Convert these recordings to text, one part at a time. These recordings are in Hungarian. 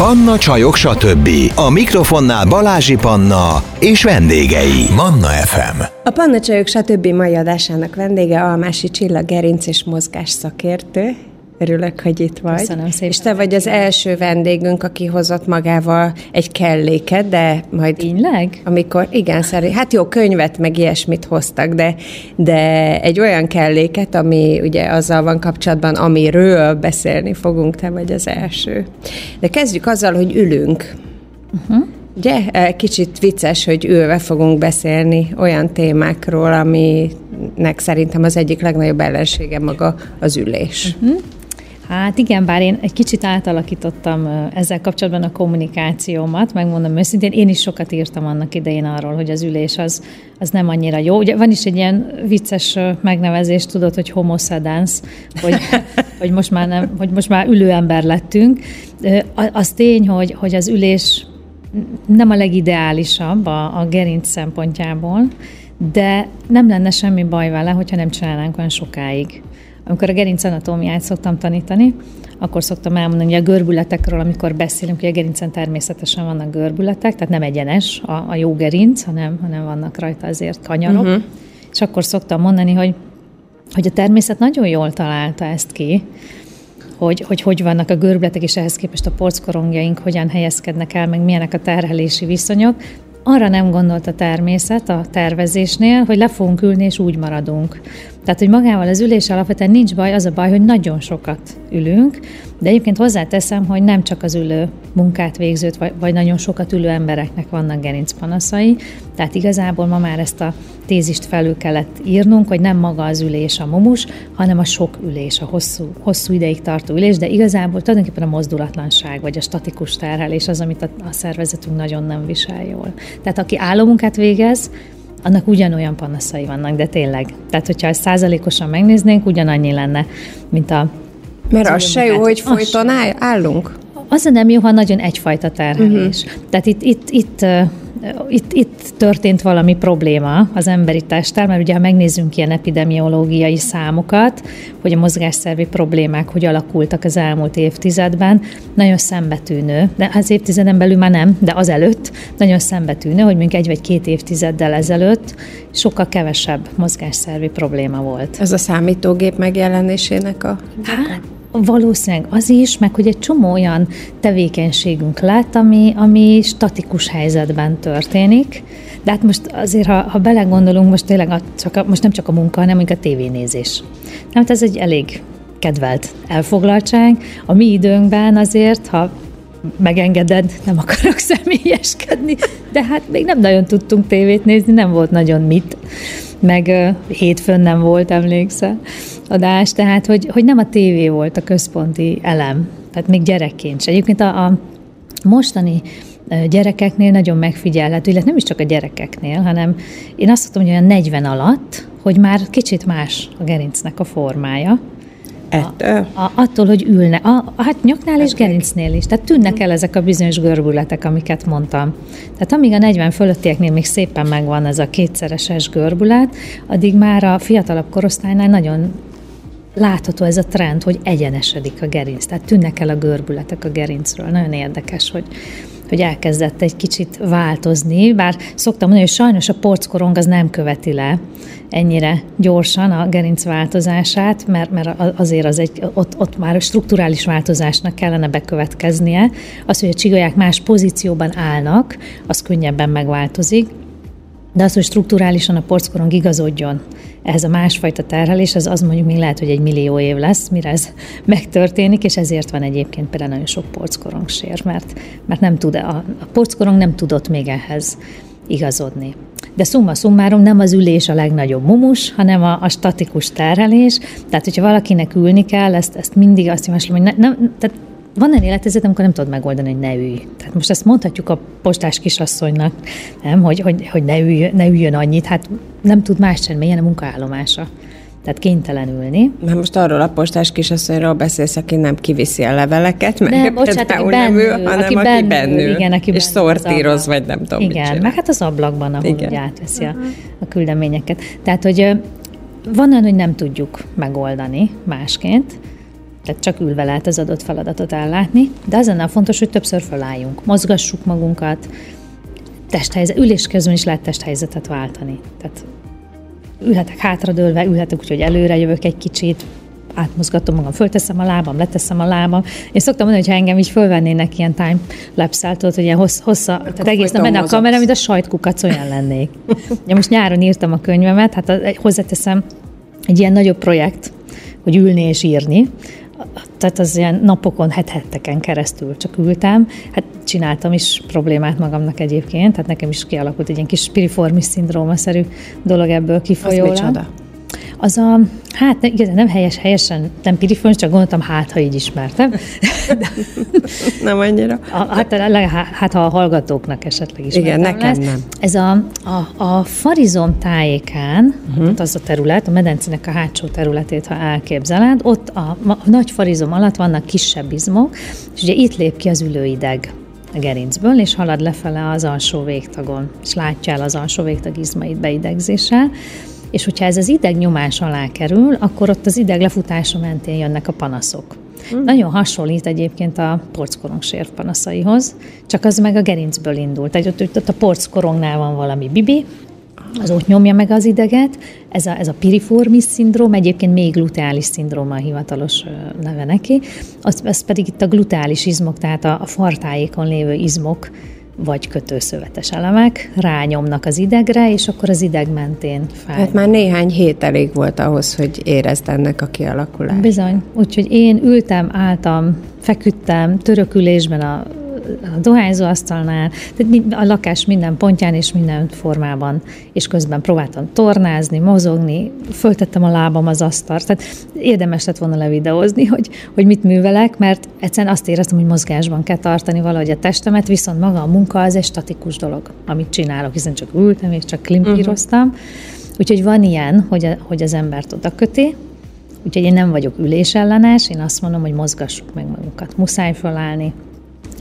Panna Csajok, stb. A mikrofonnál Balázsi Panna és vendégei. Manna FM. A Panna Csajok, stb. mai adásának vendége Almási Csilla gerinc és mozgás szakértő. Örülök, hogy itt vagy. Köszönöm szépen. És te vagy az első vendégünk, aki hozott magával egy kelléket, de majd... Tényleg? Amikor, igen, szerint, hát jó, könyvet, meg ilyesmit hoztak, de, de egy olyan kelléket, ami ugye azzal van kapcsolatban, amiről beszélni fogunk, te vagy az első. De kezdjük azzal, hogy ülünk. Uh-huh. Ugye, kicsit vicces, hogy ülve fogunk beszélni olyan témákról, aminek szerintem az egyik legnagyobb ellensége maga az ülés. Uh-huh. Hát igen, bár én egy kicsit átalakítottam ezzel kapcsolatban a kommunikációmat, megmondom őszintén, én is sokat írtam annak idején arról, hogy az ülés az, az nem annyira jó. Ugye van is egy ilyen vicces megnevezés, tudod, hogy homo sedans, hogy, hogy, most már nem, hogy most már ülő ember lettünk. Az tény, hogy, hogy az ülés nem a legideálisabb a, a gerinc szempontjából, de nem lenne semmi baj vele, hogyha nem csinálnánk olyan sokáig. Amikor a gerinc anatómiát szoktam tanítani, akkor szoktam elmondani, hogy a görbületekről, amikor beszélünk, hogy a gerincen természetesen vannak görbületek, tehát nem egyenes a, a jó gerinc, hanem, hanem vannak rajta azért kanyarok. Uh-huh. És akkor szoktam mondani, hogy, hogy a természet nagyon jól találta ezt ki, hogy, hogy hogy vannak a görbületek, és ehhez képest a porckorongjaink hogyan helyezkednek el, meg milyenek a terhelési viszonyok, arra nem gondolt a természet a tervezésnél, hogy le fogunk ülni, és úgy maradunk. Tehát, hogy magával az ülés alapvetően nincs baj, az a baj, hogy nagyon sokat ülünk, de egyébként hozzáteszem, hogy nem csak az ülő munkát végzőt, vagy, vagy nagyon sokat ülő embereknek vannak gerincpanaszai, tehát igazából ma már ezt a tézist felül kellett írnunk, hogy nem maga az ülés a mumus, hanem a sok ülés, a hosszú, hosszú ideig tartó ülés, de igazából tulajdonképpen a mozdulatlanság, vagy a statikus terhelés az, amit a, a szervezetünk nagyon nem visel jól. Tehát aki állómunkát végez, annak ugyanolyan panaszai vannak, de tényleg. Tehát, hogyha ezt százalékosan megnéznénk, ugyanannyi lenne, mint a... Mert az, az se jó, hogy folyton áll, állunk. Az nem jó, ha nagyon egyfajta terhelés. Uh-huh. Tehát itt, itt, itt itt, itt történt valami probléma az emberi testtel, mert ugye ha megnézzünk ilyen epidemiológiai számokat, hogy a mozgásszervi problémák hogy alakultak az elmúlt évtizedben, nagyon szembetűnő, de az évtizeden belül már nem, de az előtt nagyon szembetűnő, hogy mondjuk egy vagy két évtizeddel ezelőtt sokkal kevesebb mozgásszervi probléma volt. Ez a számítógép megjelenésének a... Hát, Valószínűleg az is, meg hogy egy csomó olyan tevékenységünk lett, ami, ami statikus helyzetben történik. De hát most azért, ha, ha belegondolunk, most tényleg a, csak a, most nem csak a munka, hanem a tévénézés. Nem, hát ez egy elég kedvelt elfoglaltság. A mi időnkben azért, ha megengeded, nem akarok személyeskedni, de hát még nem nagyon tudtunk tévét nézni, nem volt nagyon mit, meg hétfőn nem volt, emlékszel, adás, tehát hogy, hogy nem a tévé volt a központi elem, tehát még gyerekként se. Egyébként a, a mostani gyerekeknél nagyon megfigyelhető, illetve nem is csak a gyerekeknél, hanem én azt mondom, hogy olyan 40 alatt, hogy már kicsit más a gerincnek a formája, Ettől? A, a, attól, hogy ülne. A, hát nyaknál és gerincnél is. Tehát tűnnek el ezek a bizonyos görbületek, amiket mondtam. Tehát amíg a 40 fölöttieknél még szépen megvan ez a kétszereses görbület, addig már a fiatalabb korosztálynál nagyon látható ez a trend, hogy egyenesedik a gerinc. Tehát tűnnek el a görbületek a gerincről. Nagyon érdekes, hogy hogy elkezdett egy kicsit változni, bár szoktam mondani, hogy sajnos a porckorong az nem követi le ennyire gyorsan a gerinc változását, mert, mert azért az egy, ott, ott már strukturális változásnak kellene bekövetkeznie. Az, hogy a csigolyák más pozícióban állnak, az könnyebben megváltozik, de az, hogy strukturálisan a porckorong igazodjon ehhez a másfajta terhelés, az, az mondjuk még lehet, hogy egy millió év lesz, mire ez megtörténik, és ezért van egyébként például nagyon sok porckorong sér, mert, mert nem tud, a, a porckorong nem tudott még ehhez igazodni. De szumma summarum nem az ülés a legnagyobb mumus, hanem a, a statikus terhelés. Tehát, hogyha valakinek ülni kell, ezt, ezt mindig azt javaslom, hogy ne, nem, tehát van egy élethelyzet, amikor nem tudod megoldani, hogy ne ülj. Tehát most ezt mondhatjuk a postás kisasszonynak, nem, hogy, hogy, hogy ne, ülj, ne üljön annyit, hát nem tud más sem, milyen a munkaállomása. Tehát kénytelen ülni. Mert most arról a postás kisasszonyról beszélsz, aki nem kiviszi a leveleket, mert nem, bocsánat, aki nem ül, hanem aki, aki bennül, igen, aki és szortíroz, vagy nem tudom, Igen, meg hát az ablakban, ahol igen. átveszi a, a küldeményeket. Tehát, hogy van olyan, hogy nem tudjuk megoldani másként, tehát csak ülve lehet az adott feladatot ellátni, de az annál fontos, hogy többször felálljunk, mozgassuk magunkat, testhelyzet, ülés közben is lehet testhelyzetet váltani. Tehát ülhetek hátradőlve, ülhetek úgy, hogy előre jövök egy kicsit, átmozgatom magam, fölteszem a lábam, leteszem a lábam. Én szoktam mondani, hogy ha engem így fölvennének ilyen time lapse hogy ilyen hossz, hossza, Akkor tehát egész nap menne a kamera, mint a sajtkukac, olyan lennék. ja, most nyáron írtam a könyvemet, hát hozzáteszem egy ilyen nagyobb projekt, hogy ülni és írni, tehát az ilyen napokon, heteken keresztül csak ültem. Hát csináltam is problémát magamnak egyébként, tehát nekem is kialakult egy ilyen kis piriformis szindróma-szerű dolog ebből kifolyólag. Az micsoda? Az a, hát igen, nem helyes, helyesen, nem pirifon, csak gondoltam, hát, ha így ismertem. nem annyira. A, hát, hát, ha a hallgatóknak esetleg is. Igen, nekem lesz. nem. Ez a, a, a farizom tájékán, uh-huh. az a terület, a medencének a hátsó területét, ha elképzeled, ott a, a nagy farizom alatt vannak kisebb izmok, és ugye itt lép ki az ülőideg a gerincből, és halad lefele az alsó végtagon, és látja el az alsó végtag izmait beidegzéssel, és hogyha ez az ideg nyomás alá kerül, akkor ott az ideg lefutása mentén jönnek a panaszok. Mm. Nagyon hasonlít egyébként a porckorongsér panaszaihoz, csak az meg a gerincből indult. Tehát ott, ott a porckorongnál van valami bibi, az ott nyomja meg az ideget. Ez a, ez a piriformis szindróm, egyébként még gluteális szindróma a hivatalos neve neki, az, az pedig itt a gluteális izmok, tehát a, a fartájékon lévő izmok vagy kötőszövetes elemek rányomnak az idegre, és akkor az ideg mentén fáj. Hát már néhány hét elég volt ahhoz, hogy érezd ennek a kialakulást. Bizony. Úgyhogy én ültem, álltam, feküdtem törökülésben a a dohányzóasztalnál, tehát a lakás minden pontján és minden formában, és közben próbáltam tornázni, mozogni, föltettem a lábam az asztalt, tehát érdemes lett volna levideózni, hogy, hogy mit művelek, mert egyszerűen azt éreztem, hogy mozgásban kell tartani valahogy a testemet, viszont maga a munka az egy statikus dolog, amit csinálok, hiszen csak ültem és csak klimpíroztam. Uh-huh. Úgyhogy van ilyen, hogy, a, hogy az embert oda köti, Úgyhogy én nem vagyok ülésellenes, én azt mondom, hogy mozgassuk meg magunkat. Muszáj felállni,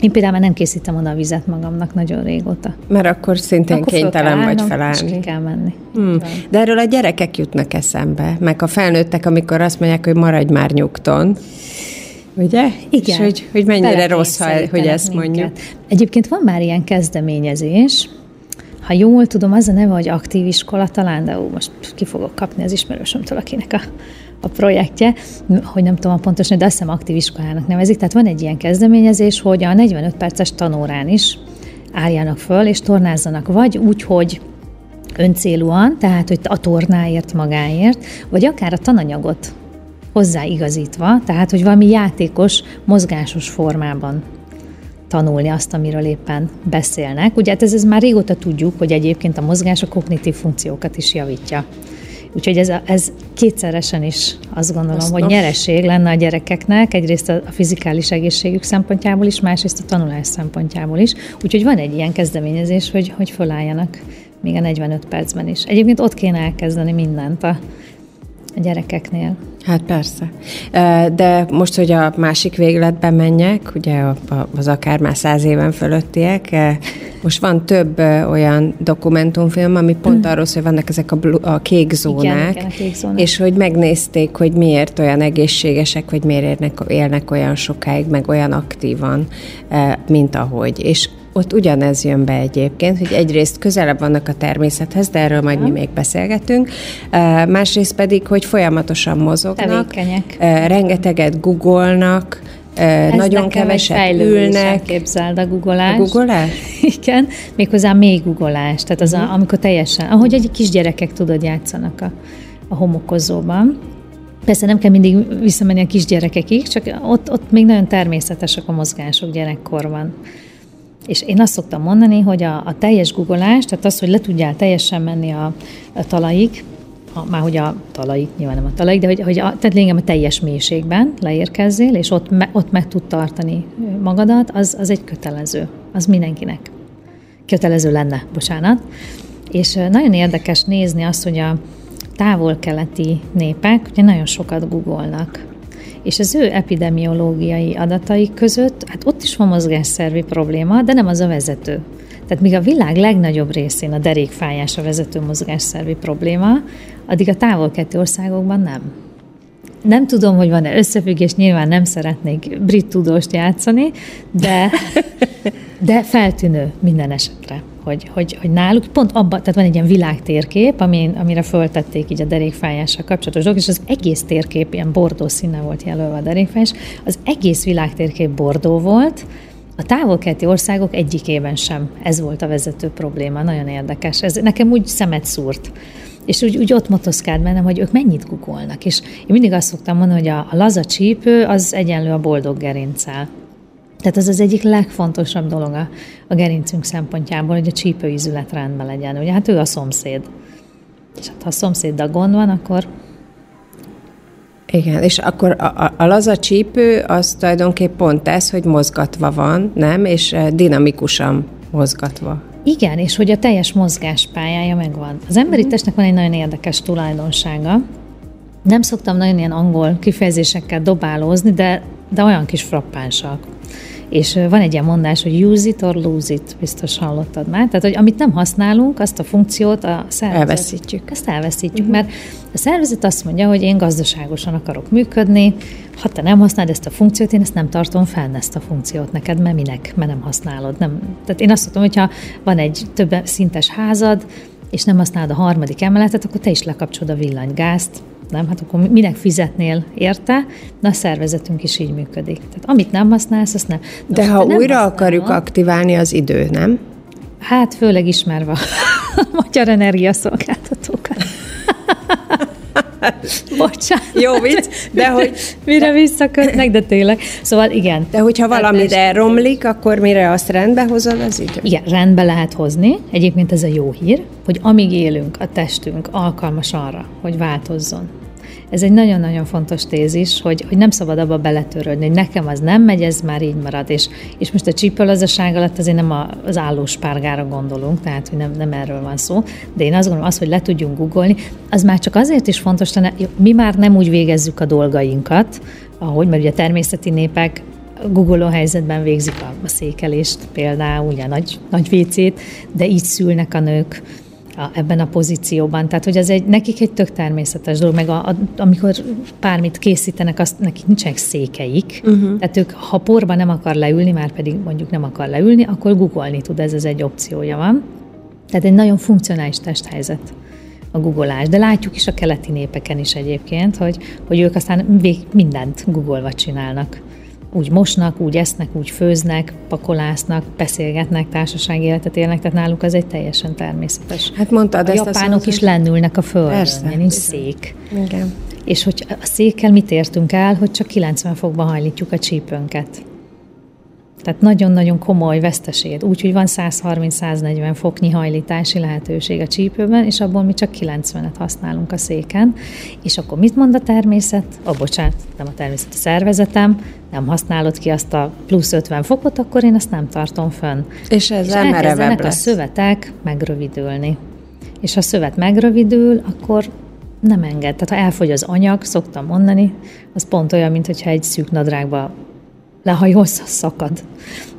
én például nem készítem oda a vizet magamnak nagyon régóta. Mert akkor szintén akkor kénytelen vagy felállni. És kell menni. Hmm. De erről a gyerekek jutnak eszembe, meg a felnőttek, amikor azt mondják, hogy maradj már nyugton. Ugye? Igen. És hogy, hogy mennyire rossz, ha, hogy ezt minket. mondjuk. Egyébként van már ilyen kezdeményezés, ha jól tudom, az a neve, hogy aktív iskola talán, de ó, most ki fogok kapni az ismerősömtől, akinek a a projektje, hogy nem tudom pontosan, de azt hiszem aktív iskolának nevezik. Tehát van egy ilyen kezdeményezés, hogy a 45 perces tanórán is álljanak föl, és tornázzanak, vagy úgy, hogy öncélúan, tehát hogy a tornáért magáért, vagy akár a tananyagot hozzáigazítva, tehát hogy valami játékos, mozgásos formában tanulni azt, amiről éppen beszélnek. Ugye hát ez, ez már régóta tudjuk, hogy egyébként a mozgás a kognitív funkciókat is javítja. Úgyhogy ez, a, ez kétszeresen is azt gondolom, Aztán. hogy nyereség lenne a gyerekeknek, egyrészt a, fizikális egészségük szempontjából is, másrészt a tanulás szempontjából is. Úgyhogy van egy ilyen kezdeményezés, hogy, hogy fölálljanak még a 45 percben is. Egyébként ott kéne elkezdeni mindent a, a gyerekeknél. Hát persze. De most, hogy a másik végletbe menjek, ugye az akár már száz éven fölöttiek, most van több olyan dokumentumfilm, ami pont arról szól, hogy vannak ezek a, blu- a kék zónák, igen, igen, a kék zónák, és hogy megnézték, hogy miért olyan egészségesek, vagy miért élnek, élnek olyan sokáig, meg olyan aktívan, mint ahogy. És ott ugyanez jön be egyébként, hogy egyrészt közelebb vannak a természethez, de erről majd mi még beszélgetünk, másrészt pedig, hogy folyamatosan mozognak, Tevékenyek. rengeteget googolnak, ez nagyon keveset ülnek. képzeld a googolás. A googolás? Igen, méghozzá még googolás. Tehát az, uh-huh. a, amikor teljesen, ahogy egy kisgyerekek tudod játszanak a, a homokozóban. Persze nem kell mindig visszamenni a kisgyerekekig, csak ott, ott még nagyon természetesek a mozgások gyerekkorban. És én azt szoktam mondani, hogy a, a teljes googolás, tehát az, hogy le tudjál teljesen menni a, a talajig, a, már hogy a talajig, nyilván nem a talajig, de hogy, hogy a, tehát lényegem a teljes mélységben leérkezzél, és ott, me, ott meg tud tartani magadat, az, az egy kötelező. Az mindenkinek. Kötelező lenne, bocsánat. És nagyon érdekes nézni azt, hogy a távol-keleti népek ugye nagyon sokat googolnak és az ő epidemiológiai adatai között, hát ott is van mozgásszervi probléma, de nem az a vezető. Tehát míg a világ legnagyobb részén a derékfájás a vezető mozgásszervi probléma, addig a távol-keleti országokban nem. Nem tudom, hogy van-e összefüggés, nyilván nem szeretnék brit tudóst játszani, de, de feltűnő minden esetre, hogy, hogy, hogy náluk pont abban, tehát van egy ilyen világtérkép, amin, amire föltették így a derékfájással kapcsolatos dolgok, és az egész térkép ilyen bordó színe volt jelölve a derékfájás, az egész világtérkép bordó volt, a távol-keleti országok egyikében sem ez volt a vezető probléma, nagyon érdekes. Ez nekem úgy szemet szúrt. És úgy, úgy ott motoszkált bennem, hogy ők mennyit guggolnak. És én mindig azt szoktam mondani, hogy a, a laza csípő az egyenlő a boldog gerincel. Tehát ez az egyik legfontosabb dolog a, a gerincünk szempontjából, hogy a csípőízület rendben legyen. Ugye hát ő a szomszéd. És hát ha a szomszéddal gond van, akkor igen, és akkor a, a, a laza csípő az tulajdonképp pont ez, hogy mozgatva van, nem? És eh, dinamikusan mozgatva. Igen, és hogy a teljes mozgáspályája megvan. Az emberi uh-huh. testnek van egy nagyon érdekes tulajdonsága. Nem szoktam nagyon ilyen angol kifejezésekkel dobálózni, de, de olyan kis frappánsak. És van egy ilyen mondás, hogy use it or lose it, biztos hallottad már. Tehát, hogy amit nem használunk, azt a funkciót a szervezet... Elveszítjük. Ezt elveszítjük, uh-huh. mert a szervezet azt mondja, hogy én gazdaságosan akarok működni, ha te nem használod ezt a funkciót, én ezt nem tartom fenn, ezt a funkciót neked, mert minek, mert nem használod. Nem. Tehát én azt mondom, hogyha van egy több szintes házad, és nem használod a harmadik emeletet, akkor te is lekapcsolod a villanygázt, nem? Hát akkor minek fizetnél érte? Na a szervezetünk is így működik. Tehát amit nem használsz, azt nem. Na, De ha újra használod, akarjuk aktiválni az idő, nem? Hát főleg ismerve a magyar energiaszolgáltatókat. Bocsánat. Jó vicc, de hogy... Mire visszakötnek, de tényleg. Szóval igen. De hogyha valami romlik, akkor mire azt rendbe hozod az idő? Igen, rendbe lehet hozni. Egyébként ez a jó hír, hogy amíg élünk, a testünk alkalmas arra, hogy változzon. Ez egy nagyon-nagyon fontos tézis, hogy, hogy nem szabad abba beletörődni, hogy nekem az nem megy, ez már így marad. És, és most a csípőlazaság alatt azért nem a, az állós párgára gondolunk, tehát hogy nem, nem erről van szó, de én azt gondolom, az, hogy le tudjunk googolni, az már csak azért is fontos lenne, mi már nem úgy végezzük a dolgainkat, ahogy, mert ugye a természeti népek Google helyzetben végzik a, a székelést, például ugye nagy, nagy vécét, de így szülnek a nők, a, ebben a pozícióban. Tehát, hogy ez egy, nekik egy tök természetes dolog, meg a, a, amikor bármit készítenek, azt nekik nincsenek székeik. Uh-huh. Tehát ők, ha porba nem akar leülni, már pedig mondjuk nem akar leülni, akkor googolni tud, ez, ez egy opciója van. Tehát egy nagyon funkcionális testhelyzet a googolás. De látjuk is a keleti népeken is egyébként, hogy, hogy ők aztán mindent googolva csinálnak úgy mosnak, úgy esznek, úgy főznek, pakolásznak, beszélgetnek, társasági életet élnek, tehát náluk ez egy teljesen természetes. Hát mondtad a ezt japánok is lennülnek a földön, Persze. nincs szék. Igen. És hogy a székkel mit értünk el, hogy csak 90 fokban hajlítjuk a csípőnket. Tehát nagyon-nagyon komoly veszteség. Úgyhogy van 130-140 foknyi hajlítási lehetőség a csípőben, és abból mi csak 90-et használunk a széken. És akkor mit mond a természet? Oh, bocsánat, nem a természet, a szervezetem, nem használod ki azt a plusz 50 fokot, akkor én azt nem tartom fönn. És ezzel és elkezdenek a szövetek megrövidülni. És ha a szövet megrövidül, akkor nem enged. Tehát ha elfogy az anyag, szoktam mondani, az pont olyan, mintha egy szűk nadrágba lehajolsz, szakad.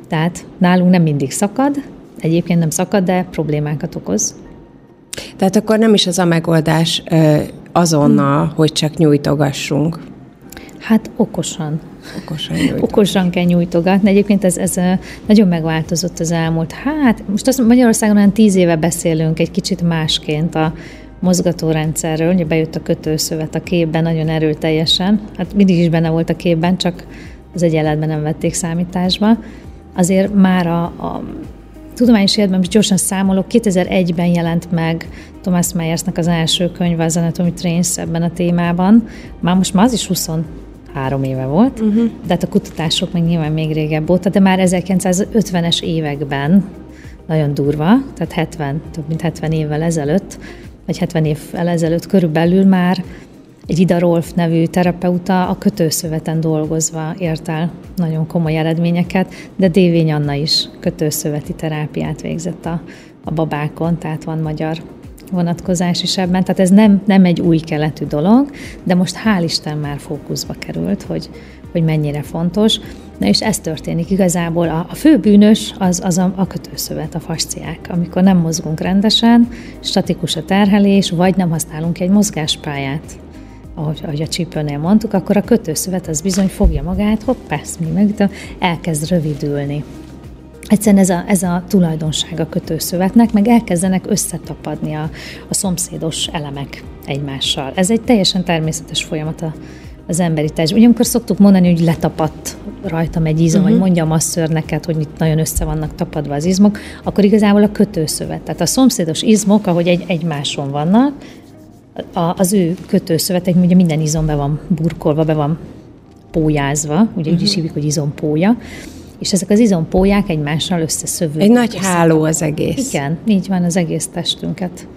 Tehát nálunk nem mindig szakad, egyébként nem szakad, de problémákat okoz. Tehát akkor nem is az a megoldás azonnal, hmm. hogy csak nyújtogassunk. Hát okosan. Okosan, okosan kell nyújtogatni. Egyébként ez, ez nagyon megváltozott az elmúlt. Hát most azt Magyarországon olyan tíz éve beszélünk egy kicsit másként a mozgatórendszerről. Ugye bejött a kötőszövet a képben nagyon erőteljesen. Hát mindig is benne volt a képben, csak az egyenletben nem vették számításba. Azért már a, a tudományos életben, most gyorsan számolok, 2001-ben jelent meg Thomas Meyersnek az első könyve, az Anatomy Trains ebben a témában. Már most már az is 23 éve volt, uh-huh. de hát a kutatások meg nyilván még régebb óta, de már 1950-es években, nagyon durva, tehát 70, több mint 70 évvel ezelőtt, vagy 70 évvel ezelőtt körülbelül már egy Ida Rolf nevű terapeuta a kötőszöveten dolgozva ért el nagyon komoly eredményeket, de Dévény Anna is kötőszöveti terápiát végzett a, a babákon, tehát van magyar vonatkozás is ebben. Tehát ez nem, nem egy új keletű dolog, de most hál' Isten már fókuszba került, hogy, hogy mennyire fontos. Na és ez történik igazából. A, a fő bűnös az, az a, a kötőszövet, a fasciák, amikor nem mozgunk rendesen, statikus a terhelés, vagy nem használunk egy mozgáspályát ahogy, ahogy a csípőnél mondtuk, akkor a kötőszövet az bizony fogja magát, hopp, ezt mi meg elkezd rövidülni. Egyszerűen ez a, ez a tulajdonság a kötőszövetnek, meg elkezdenek összetapadni a, a szomszédos elemek egymással. Ez egy teljesen természetes folyamat a, az emberi testben. Ugye amikor szoktuk mondani, hogy letapadt rajtam egy izom, uh-huh. vagy mondja a masször neked, hogy itt nagyon össze vannak tapadva az izmok, akkor igazából a kötőszövet. Tehát a szomszédos izmok, ahogy egy, egymáson vannak, a, az ő kötőszövetek, ugye minden izom be van burkolva, be van pójázva, ugye uh-huh. úgy is mhm. hívjuk, hogy izompója, és ezek az izompóják egymással összeszövődnek. Egy nagy háló az egész. Igen, így van, az egész testünket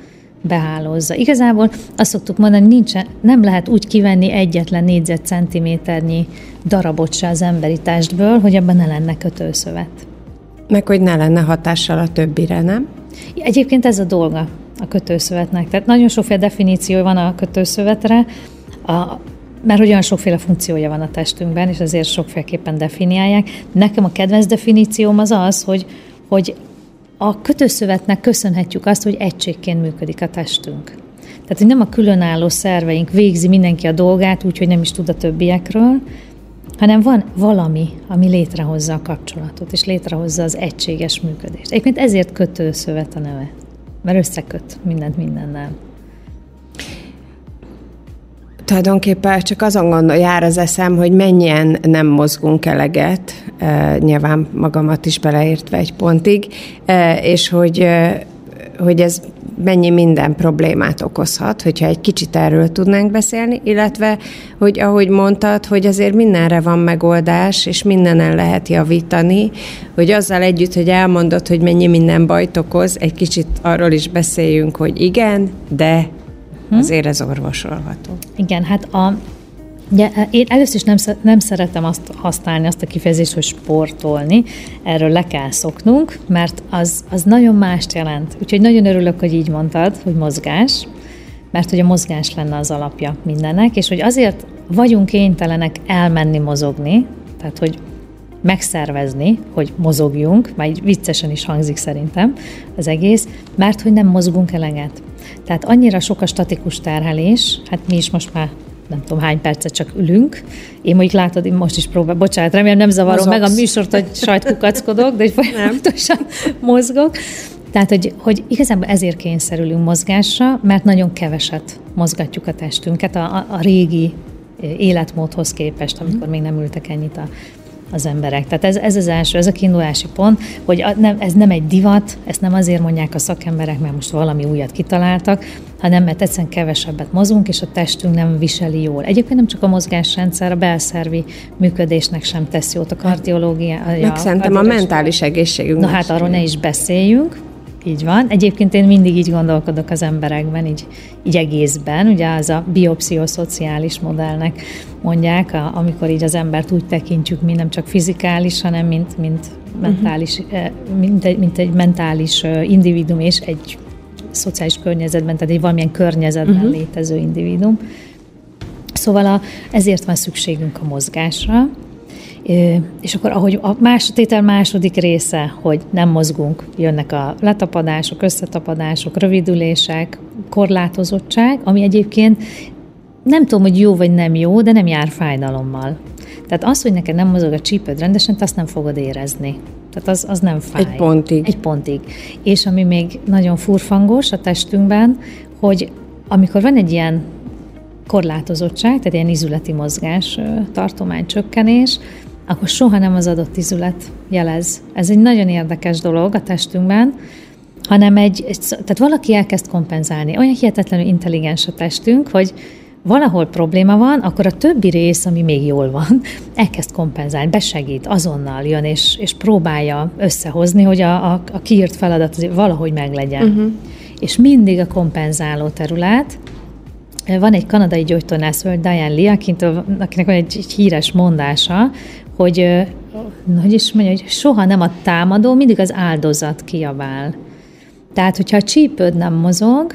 behálózza. Igazából azt szoktuk mondani, nincsen, nem lehet úgy kivenni egyetlen négyzetcentiméternyi darabot se az emberi testből, hogy abban ne lenne kötőszövet. Meg hogy ne lenne hatással a többire, nem? Egyébként ez a dolga a kötőszövetnek. Tehát nagyon sokféle definíció van a kötőszövetre, a, mert hogy olyan sokféle funkciója van a testünkben, és azért sokféleképpen definiálják. Nekem a kedvenc definícióm az az, hogy, hogy a kötőszövetnek köszönhetjük azt, hogy egységként működik a testünk. Tehát, hogy nem a különálló szerveink végzi mindenki a dolgát, úgyhogy nem is tud a többiekről, hanem van valami, ami létrehozza a kapcsolatot, és létrehozza az egységes működést. Egyébként ezért kötőszövet a neve, mert összeköt mindent mindennel. Tulajdonképpen csak azon gondol, jár az eszem, hogy mennyien nem mozgunk eleget, e, nyilván magamat is beleértve egy pontig, e, és hogy, e, hogy ez mennyi minden problémát okozhat, hogyha egy kicsit erről tudnánk beszélni, illetve, hogy ahogy mondtad, hogy azért mindenre van megoldás, és mindenen lehet javítani, hogy azzal együtt, hogy elmondod, hogy mennyi minden bajt okoz, egy kicsit arról is beszéljünk, hogy igen, de hm? azért ez orvosolható. Igen, hát a, Ugye, én először is nem, nem szeretem azt használni, azt a kifejezést, hogy sportolni. Erről le kell szoknunk, mert az, az nagyon mást jelent. Úgyhogy nagyon örülök, hogy így mondtad, hogy mozgás, mert hogy a mozgás lenne az alapja mindennek, és hogy azért vagyunk kénytelenek elmenni mozogni, tehát hogy megszervezni, hogy mozogjunk, már így viccesen is hangzik szerintem az egész, mert hogy nem mozgunk eleget. Tehát annyira sok a statikus terhelés, hát mi is most már nem tudom hány percet csak ülünk. Én mondjuk látod, én most is próbálom, bocsánat, remélem nem zavarom Mozogsz. meg a műsort, hogy sajt kukackodok, de hogy folyamatosan mozgok. Tehát, hogy, hogy igazából ezért kényszerülünk mozgásra, mert nagyon keveset mozgatjuk a testünket a, a, a régi életmódhoz képest, amikor még nem ültek ennyit a az emberek. Tehát ez, ez az első, ez a kiindulási pont, hogy a, nem, ez nem egy divat, ezt nem azért mondják a szakemberek, mert most valami újat kitaláltak, hanem mert egyszerűen kevesebbet mozunk, és a testünk nem viseli jól. Egyébként nem csak a mozgásrendszer, a belszervi működésnek sem tesz jót, a kardiológia. Meg a, a mentális egészségünk. Na hát arról ne is beszéljünk, így van. Egyébként én mindig így gondolkodok az emberekben, így, így egészben. Ugye az a biopszichoszociális modellnek mondják, a, amikor így az embert úgy tekintjük, mint nem csak fizikális, hanem mint, mint, mentális, uh-huh. mint, egy, mint egy mentális individuum és egy szociális környezetben, tehát egy valamilyen környezetben uh-huh. létező individuum. Szóval a, ezért van szükségünk a mozgásra, és akkor ahogy a más, tétel második része, hogy nem mozgunk, jönnek a letapadások, összetapadások, rövidülések, korlátozottság, ami egyébként nem tudom, hogy jó vagy nem jó, de nem jár fájdalommal. Tehát az, hogy neked nem mozog a csípőd rendesen, te azt nem fogod érezni. Tehát az, az nem fáj. Egy pontig. Egy pontig. És ami még nagyon furfangos a testünkben, hogy amikor van egy ilyen korlátozottság, tehát ilyen izületi mozgás, tartomány csökkenés, akkor soha nem az adott izület jelez. Ez egy nagyon érdekes dolog a testünkben, hanem egy, egy tehát valaki elkezd kompenzálni. Olyan hihetetlenül intelligens a testünk, hogy valahol probléma van, akkor a többi rész, ami még jól van, elkezd kompenzálni, besegít, azonnal jön, és, és próbálja összehozni, hogy a, a, a kiírt feladat valahogy meglegyen. Uh-huh. És mindig a kompenzáló terület, van egy kanadai gyógytornász, Diane Lee, akinek van egy, egy híres mondása, hogy, hogy is mondja, hogy soha nem a támadó, mindig az áldozat kiabál. Tehát, hogyha a csípőd nem mozog,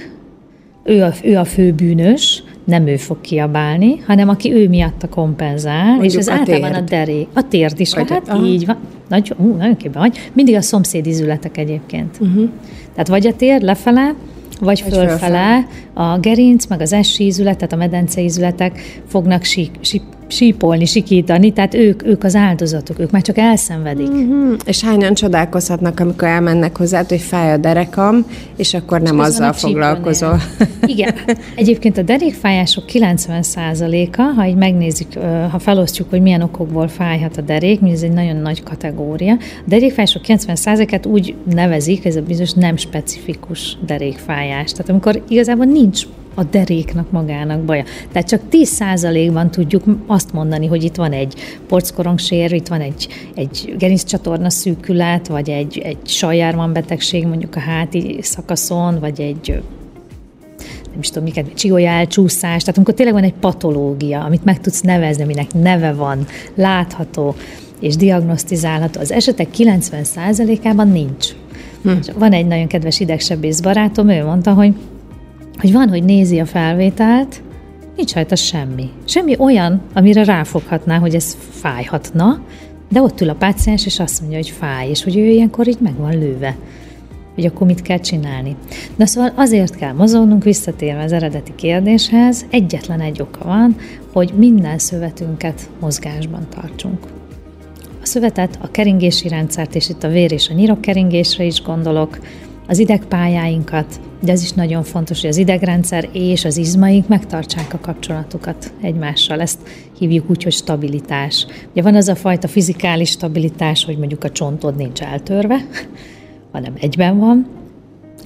ő a, ő a fő bűnös, nem ő fog kiabálni, hanem aki ő miatta kompenzál, Mondjuk és ez általában a deré. A térd is vagy lehet, így van. Nagy, ú, nagyon képben vagy. Mindig a szomszéd izületek egyébként. Uh-huh. Tehát vagy a tér lefele, vagy fölfele, fölfele, a gerinc, meg az ízület, tehát a medenceízületek fognak sík, sík, sípolni, sikítani, tehát ők, ők az áldozatok, ők már csak elszenvedik. Mm-hmm. És hányan csodálkozhatnak, amikor elmennek hozzá, hogy fáj a derekam, és akkor nem és azzal foglalkozol. Igen. Egyébként a derékfájások 90%-a, ha így megnézzük, ha felosztjuk, hogy milyen okokból fájhat a derék, ez egy nagyon nagy kategória. A derékfájások 90%-át úgy nevezik, ez a bizonyos nem specifikus derékfájás. Tehát amikor igazából nincs a deréknak magának baja. Tehát csak 10%-ban tudjuk azt mondani, hogy itt van egy porckorongsér, itt van egy, egy gerincsatorna szűkület, vagy egy, egy sajjárman betegség mondjuk a háti szakaszon, vagy egy nem is tudom, miket, csigolyá elcsúszás, tehát amikor tényleg van egy patológia, amit meg tudsz nevezni, aminek neve van, látható és diagnosztizálható, az esetek 90%-ában nincs. Hm. Van egy nagyon kedves idegsebész barátom, ő mondta, hogy hogy van, hogy nézi a felvételt, nincs rajta semmi. Semmi olyan, amire ráfoghatná, hogy ez fájhatna, de ott ül a páciens, és azt mondja, hogy fáj, és hogy ő ilyenkor így meg van lőve hogy akkor mit kell csinálni. De szóval azért kell mozognunk, visszatérve az eredeti kérdéshez, egyetlen egy oka van, hogy minden szövetünket mozgásban tartsunk. A szövetet, a keringési rendszert, és itt a vér és a nyirok keringésre is gondolok, az idegpályáinkat, de ez is nagyon fontos, hogy az idegrendszer és az izmaink megtartsák a kapcsolatukat egymással. Ezt hívjuk úgy, hogy stabilitás. Ugye van az a fajta fizikális stabilitás, hogy mondjuk a csontod nincs eltörve, hanem egyben van,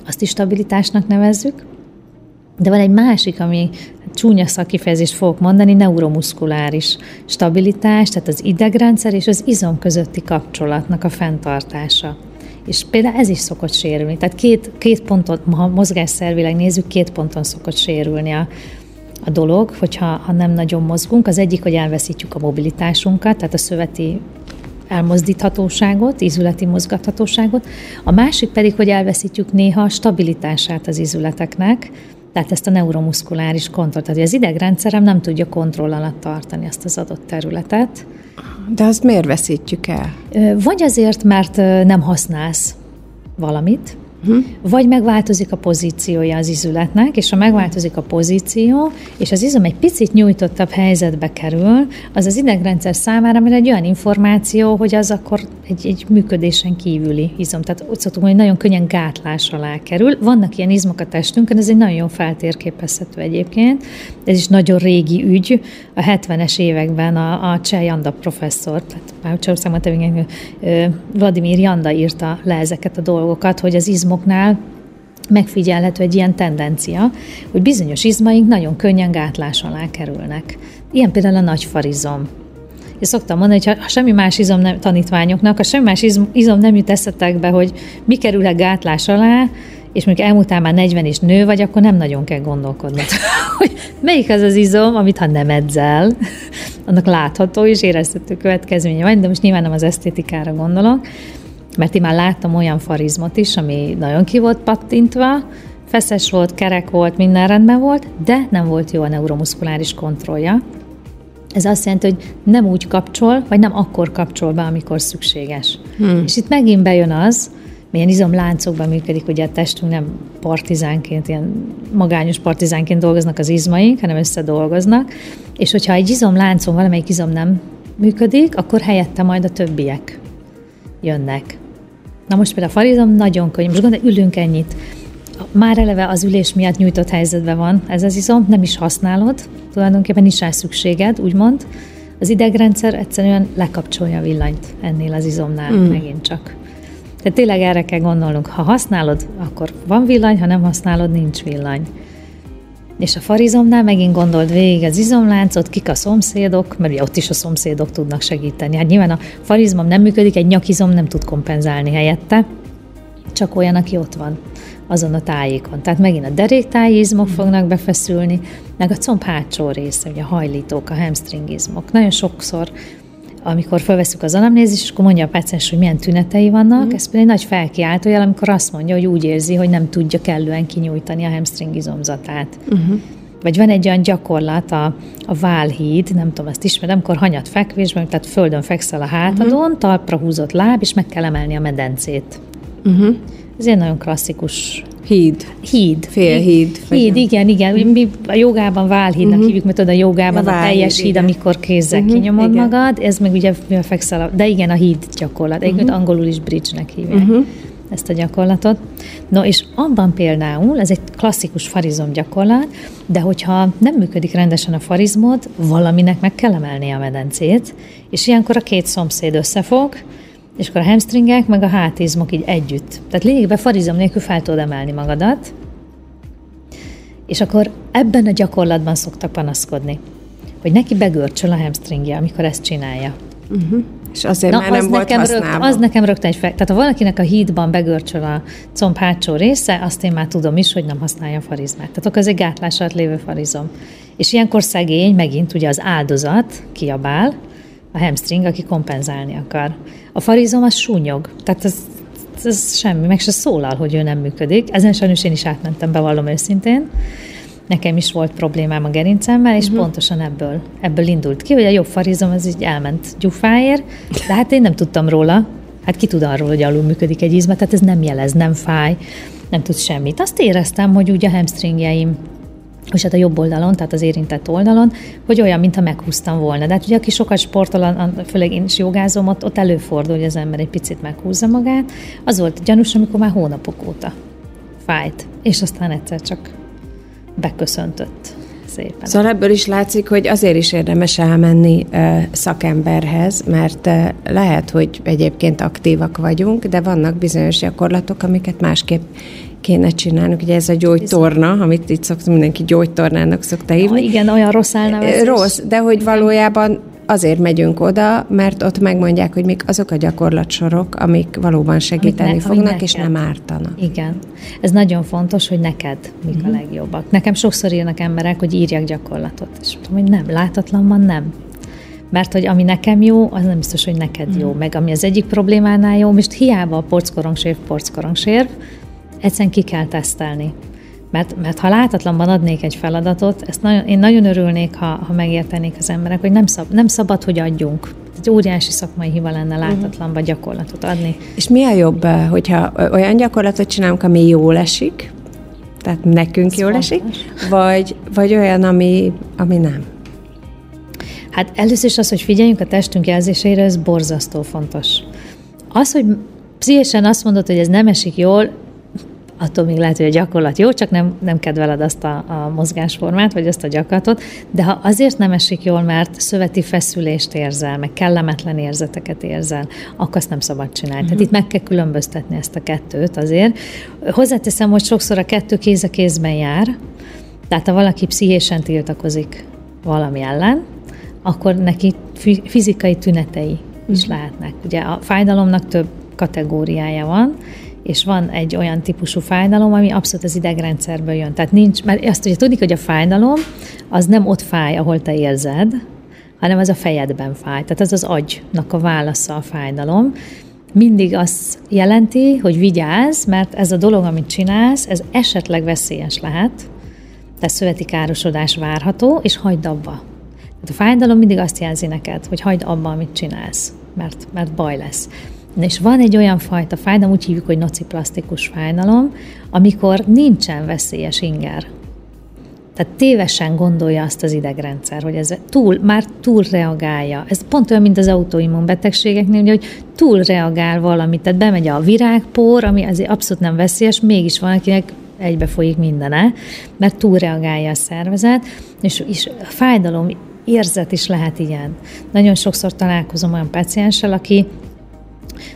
azt is stabilitásnak nevezzük. De van egy másik, ami csúnya szakifejezést fogok mondani, neuromuszkuláris stabilitás, tehát az idegrendszer és az izom közötti kapcsolatnak a fenntartása. És például ez is szokott sérülni. Tehát két, két ponton, ha mozgásszervileg nézzük, két ponton szokott sérülni a, a dolog, hogyha ha nem nagyon mozgunk. Az egyik, hogy elveszítjük a mobilitásunkat, tehát a szöveti elmozdíthatóságot, ízületi mozgathatóságot. A másik pedig, hogy elveszítjük néha a stabilitását az ízületeknek, tehát ezt a neuromuszkuláris kontrollt. Tehát az idegrendszerem nem tudja kontroll alatt tartani ezt az adott területet. De azt miért veszítjük el? Vagy azért, mert nem használsz valamit, Hm? Vagy megváltozik a pozíciója az izületnek, és ha megváltozik a pozíció, és az izom egy picit nyújtottabb helyzetbe kerül, az az idegrendszer számára mert egy olyan információ, hogy az akkor egy, egy működésen kívüli izom. Tehát úgy szoktuk hogy nagyon könnyen gátlás alá kerül. Vannak ilyen izmok a testünkön, ez egy nagyon feltérképezhető egyébként. Ez is nagyon régi ügy. A 70-es években a, a Cseh Janda professzor, tehát már Csehországban Vladimir Janda írta le ezeket a dolgokat, hogy az izmok izmoknál megfigyelhető egy ilyen tendencia, hogy bizonyos izmaink nagyon könnyen gátlás alá kerülnek. Ilyen például a nagy farizom. Én szoktam mondani, hogy ha semmi más izom nem, tanítványoknak, ha semmi más izom, izom nem jut eszetekbe, hogy mi kerül-e gátlás alá, és mondjuk elmúltál már 40 és nő vagy, akkor nem nagyon kell gondolkodnod, hogy melyik az az izom, amit ha nem edzel, annak látható és érezhető következménye van, de most nyilván nem az esztétikára gondolok, mert én már láttam olyan farizmot is, ami nagyon ki volt pattintva, feszes volt, kerek volt, minden rendben volt, de nem volt jó a neuromuszkuláris kontrollja. Ez azt jelenti, hogy nem úgy kapcsol, vagy nem akkor kapcsol be, amikor szükséges. Hmm. És itt megint bejön az, milyen izomláncokban működik, ugye a testünk nem partizánként, ilyen magányos partizánként dolgoznak az izmaink, hanem összedolgoznak, és hogyha egy izomláncon valamelyik izom nem működik, akkor helyette majd a többiek jönnek. Na most például a farizom nagyon könnyű. Most gondolj, ülünk ennyit. Már eleve az ülés miatt nyújtott helyzetben van ez az izom, nem is használod, tulajdonképpen nincs rá szükséged, úgymond. Az idegrendszer egyszerűen lekapcsolja a villanyt ennél az izomnál mm. megint csak. Tehát tényleg erre kell gondolnunk. Ha használod, akkor van villany, ha nem használod, nincs villany. És a farizomnál megint gondold végig az izomláncot, kik a szomszédok, mert ugye ott is a szomszédok tudnak segíteni. Hát nyilván a farizmom nem működik, egy nyakizom nem tud kompenzálni helyette, csak olyan, aki ott van azon a tájékon. Tehát megint a deréktájizmok fognak befeszülni, meg a comb hátsó része, ugye a hajlítók, a hamstringizmok. Nagyon sokszor amikor felveszünk az anamnézis, akkor mondja a páciens, hogy milyen tünetei vannak, mm. ez pedig egy nagy felkiáltójel, amikor azt mondja, hogy úgy érzi, hogy nem tudja kellően kinyújtani a hamstring izomzatát. Uh-huh. Vagy van egy olyan gyakorlat, a, a válhíd, nem tudom, ezt ismerem, amikor hanyat fekvésben, tehát földön fekszel a hátadon, uh-huh. talpra húzott láb, és meg kell emelni a medencét. Uh-huh. Ez egy nagyon klasszikus Híd. Híd. Félhíd. Híd, igen, igen. Mi a jogában válhídnak uh-huh. hívjuk, mert tudod, a jogában ja, a teljes híd, igen. amikor kézzel uh-huh, kinyomod igen. magad, ez meg ugye mivel fekszel, de igen, a híd gyakorlat. Egyébként uh-huh. angolul is bridge-nek hívják. Uh-huh ezt a gyakorlatot. No, és abban például, ez egy klasszikus farizom gyakorlat, de hogyha nem működik rendesen a farizmod, valaminek meg kell emelni a medencét, és ilyenkor a két szomszéd összefog, és akkor a hamstringek meg a hátizmok így együtt. Tehát lényegében farizom nélkül fel tudod emelni magadat, és akkor ebben a gyakorlatban szoktak panaszkodni, hogy neki begörcsöl a hamstringje, amikor ezt csinálja. Uh-huh. És azért Na, már nem volt. Rögt, az nekem rögtön egy fel. Tehát ha valakinek a hídban begörcsöl a comb hátsó része, azt én már tudom is, hogy nem használja a farizmát. Tehát akkor ez egy gátlás alatt lévő farizom. És ilyenkor szegény, megint ugye az áldozat kiabál, a hamstring, aki kompenzálni akar. A farizom az súnyog, tehát ez, ez semmi, meg se szólal, hogy ő nem működik. Ezen sajnos én is átmentem, bevallom őszintén. Nekem is volt problémám a gerincemmel, és uh-huh. pontosan ebből, ebből indult ki, hogy a jobb farizom az így elment gyufáért, de hát én nem tudtam róla. Hát ki tud arról, hogy alul működik egy izma, tehát ez nem jelez, nem fáj, nem tud semmit. Azt éreztem, hogy úgy a hamstringjeim és hát a jobb oldalon, tehát az érintett oldalon, hogy olyan, mintha meghúztam volna. De hát ugye, aki sokat sportol, főleg én is jogázom, ott, ott előfordul, hogy az ember egy picit meghúzza magát. Az volt gyanús, amikor már hónapok óta fájt, és aztán egyszer csak beköszöntött szépen. Szóval ebből is látszik, hogy azért is érdemes elmenni szakemberhez, mert lehet, hogy egyébként aktívak vagyunk, de vannak bizonyos gyakorlatok, amiket másképp kéne csinálnunk. Ugye ez a gyógytorna, amit itt szoktunk, mindenki gyógytornának szokta hívni. Ja, igen, olyan rossz elnevezés. Rossz, de hogy valójában azért megyünk oda, mert ott megmondják, hogy mik azok a gyakorlatsorok, amik valóban segíteni amik ne, fognak, és nem ártanak. Igen. Ez nagyon fontos, hogy neked mik uh-huh. a mhm. legjobbak. Nekem sokszor írnak emberek, hogy írjak gyakorlatot, és mondom, hogy nem, látatlanban nem. Mert hogy ami nekem jó, az nem biztos, hogy neked uh-huh. jó. Mhm. Meg ami az egyik problémánál jó, most hiába a porckorongsév, porckorongsév, egyszerűen ki kell tesztelni. Mert, mert ha látatlanban adnék egy feladatot, ezt nagyon, én nagyon örülnék, ha, ha megértenék az emberek, hogy nem, szab, nem szabad, hogy adjunk. Egy óriási szakmai hiba lenne látatlanban uh-huh. gyakorlatot adni. És mi a jobb, eh, hogyha olyan gyakorlatot csinálunk, ami jól esik, tehát nekünk Ez jól fontos. esik, vagy, vagy olyan, ami, ami nem? Hát először is az, hogy figyeljünk a testünk jelzéseire, ez borzasztó fontos. Az, hogy pszichésen azt mondod, hogy ez nem esik jól, attól még lehet, hogy a gyakorlat jó, csak nem, nem kedveled azt a, a mozgásformát, vagy azt a gyakorlatot, de ha azért nem esik jól, mert szöveti feszülést érzel, meg kellemetlen érzeteket érzel, akkor azt nem szabad csinálni. Uh-huh. Tehát mhm. itt meg kell különböztetni ezt a kettőt azért. Hozzáteszem, hogy sokszor a kettő kéz a kézben jár, tehát ha valaki pszichésen tiltakozik valami ellen, akkor neki fizikai tünetei is mhm. lehetnek. Ugye a fájdalomnak több kategóriája van, és van egy olyan típusú fájdalom, ami abszolút az idegrendszerből jön. Tehát nincs, mert azt ugye tudni, hogy a fájdalom az nem ott fáj, ahol te érzed, hanem az a fejedben fáj. Tehát az az agynak a válasza a fájdalom. Mindig azt jelenti, hogy vigyázz, mert ez a dolog, amit csinálsz, ez esetleg veszélyes lehet, tehát szöveti károsodás várható, és hagyd abba. Tehát a fájdalom mindig azt jelzi neked, hogy hagyd abba, amit csinálsz, mert, mert baj lesz. És van egy olyan fajta fájdalom, úgy hívjuk, hogy nociplasztikus fájdalom, amikor nincsen veszélyes inger. Tehát tévesen gondolja azt az idegrendszer, hogy ez túl, már túl reagálja. Ez pont olyan, mint az autoimmun betegségeknél, hogy túl reagál valamit, tehát bemegy a virágpor, ami azért abszolút nem veszélyes, mégis van, akinek egybe folyik mindene, mert túl reagálja a szervezet, és, és a fájdalom érzet is lehet ilyen. Nagyon sokszor találkozom olyan pacienssel, aki